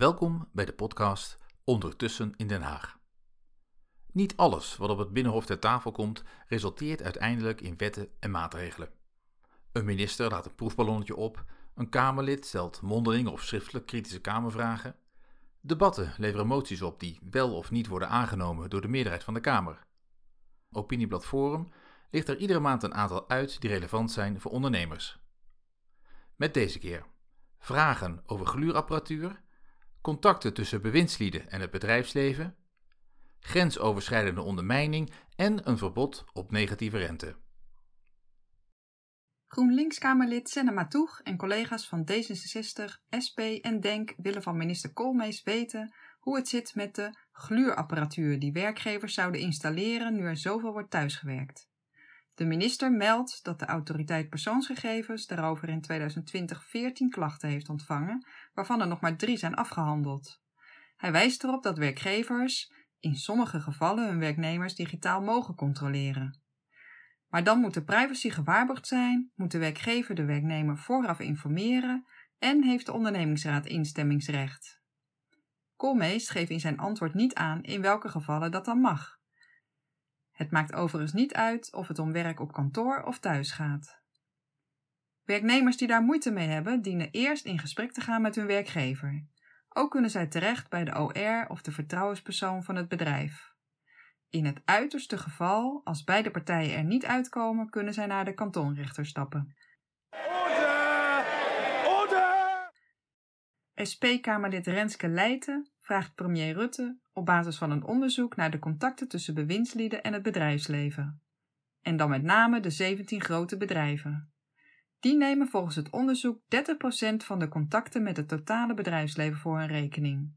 Welkom bij de podcast Ondertussen in Den Haag. Niet alles wat op het Binnenhof ter tafel komt, resulteert uiteindelijk in wetten en maatregelen. Een minister laat een proefballonnetje op, een Kamerlid stelt mondeling of schriftelijk kritische Kamervragen. Debatten leveren moties op die wel of niet worden aangenomen door de meerderheid van de Kamer. Opinieblad Forum ligt er iedere maand een aantal uit die relevant zijn voor ondernemers. Met deze keer vragen over gluurapparatuur, contacten tussen bewindslieden en het bedrijfsleven, grensoverschrijdende ondermijning en een verbod op negatieve rente. GroenLinks-Kamerlid Senna Matoeg en collega's van D66, SP en DENK willen van minister Koolmees weten hoe het zit met de gluurapparatuur die werkgevers zouden installeren nu er zoveel wordt thuisgewerkt. De minister meldt dat de autoriteit persoonsgegevens daarover in 2020 14 klachten heeft ontvangen, waarvan er nog maar drie zijn afgehandeld. Hij wijst erop dat werkgevers in sommige gevallen hun werknemers digitaal mogen controleren. Maar dan moet de privacy gewaarborgd zijn, moet de werkgever de werknemer vooraf informeren en heeft de ondernemingsraad instemmingsrecht. Koolmees geeft in zijn antwoord niet aan in welke gevallen dat dan mag. Het maakt overigens niet uit of het om werk op kantoor of thuis gaat. Werknemers die daar moeite mee hebben, dienen eerst in gesprek te gaan met hun werkgever. Ook kunnen zij terecht bij de OR of de vertrouwenspersoon van het bedrijf. In het uiterste geval, als beide partijen er niet uitkomen, kunnen zij naar de kantonrechter stappen. Orde! Orde! SP-Kamerlid Renske Leijten vraagt premier Rutte op basis van een onderzoek naar de contacten tussen bewindslieden en het bedrijfsleven. En dan met name de 17 grote bedrijven. Die nemen volgens het onderzoek 30% van de contacten met het totale bedrijfsleven voor hun rekening.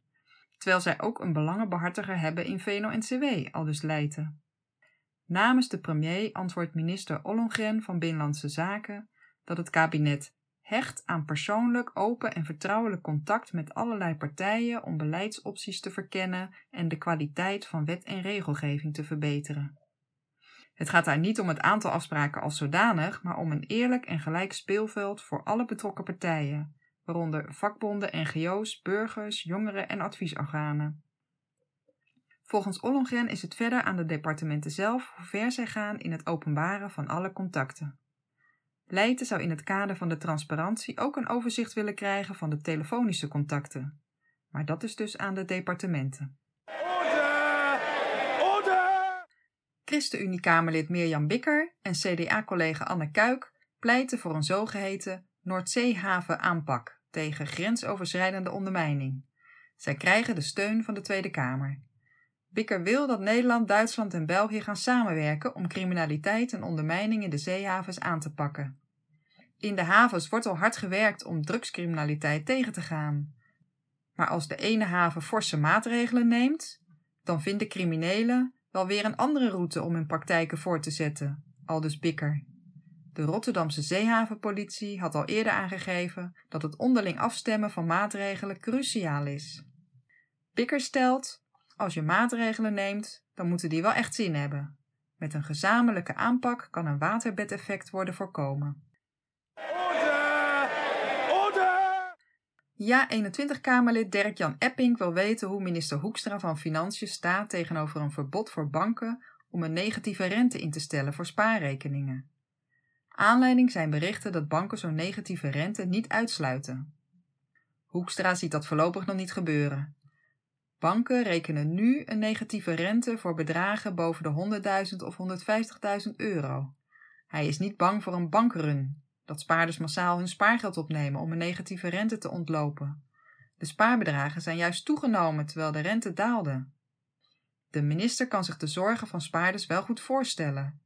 Terwijl zij ook een belangenbehartiger hebben in VNO-NCW, al dus Leiden. Namens de premier antwoordt minister Ollongren van Binnenlandse Zaken dat het kabinet hecht aan persoonlijk, open en vertrouwelijk contact met allerlei partijen om beleidsopties te verkennen en de kwaliteit van wet en regelgeving te verbeteren. Het gaat daar niet om het aantal afspraken als zodanig, maar om een eerlijk en gelijk speelveld voor alle betrokken partijen, waaronder vakbonden, NGO's, burgers, jongeren en adviesorganen. Volgens Ollongren is het verder aan de departementen zelf hoe ver zij gaan in het openbaren van alle contacten. Leiden zou in het kader van de transparantie ook een overzicht willen krijgen van de telefonische contacten. Maar dat is dus aan de departementen. Orde! Orde! ChristenUnie-Kamerlid Mirjam Bikker en CDA-collega Anne Kuik pleiten voor een zogeheten Noordzeehaven aanpak tegen grensoverschrijdende ondermijning. Zij krijgen de steun van de Tweede Kamer. Bikker wil dat Nederland, Duitsland en België gaan samenwerken om criminaliteit en ondermijning in de zeehavens aan te pakken. In de havens wordt al hard gewerkt om drugscriminaliteit tegen te gaan. Maar als de ene haven forse maatregelen neemt, dan vinden criminelen wel weer een andere route om hun praktijken voor te zetten, aldus Bikker. De Rotterdamse zeehavenpolitie had al eerder aangegeven dat het onderling afstemmen van maatregelen cruciaal is. Bikker stelt: als je maatregelen neemt, dan moeten die wel echt zin hebben. Met een gezamenlijke aanpak kan een waterbedeffect worden voorkomen. Ja, 21-Kamerlid Dirk-Jan Epping wil weten hoe minister Hoekstra van Financiën staat tegenover een verbod voor banken om een negatieve rente in te stellen voor spaarrekeningen. Aanleiding zijn berichten dat banken zo'n negatieve rente niet uitsluiten. Hoekstra ziet dat voorlopig nog niet gebeuren. Banken rekenen nu een negatieve rente voor bedragen boven de 100.000 of 150.000 euro. Hij is niet bang voor een bankrun, dat spaarders massaal hun spaargeld opnemen om een negatieve rente te ontlopen. De spaarbedragen zijn juist toegenomen terwijl de rente daalde. De minister kan zich de zorgen van spaarders wel goed voorstellen.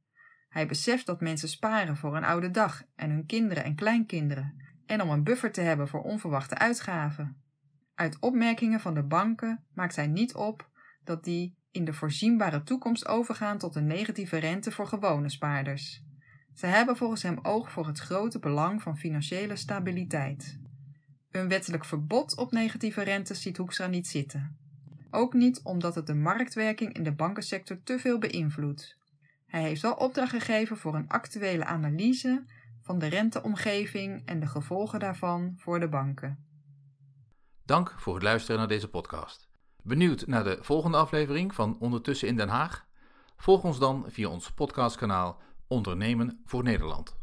Hij beseft dat mensen sparen voor een oude dag en hun kinderen en kleinkinderen en om een buffer te hebben voor onverwachte uitgaven. Uit opmerkingen van de banken maakt hij niet op dat die in de voorzienbare toekomst overgaan tot een negatieve rente voor gewone spaarders. Ze hebben volgens hem oog voor het grote belang van financiële stabiliteit. Een wettelijk verbod op negatieve rentes ziet Hoekstra niet zitten. Ook niet omdat het de marktwerking in de bankensector te veel beïnvloedt. Hij heeft wel opdracht gegeven voor een actuele analyse van de renteomgeving en de gevolgen daarvan voor de banken. Dank voor het luisteren naar deze podcast. Benieuwd naar de volgende aflevering van Ondertussen in Den Haag? Volg ons dan via ons podcastkanaal Ondernemen voor Nederland.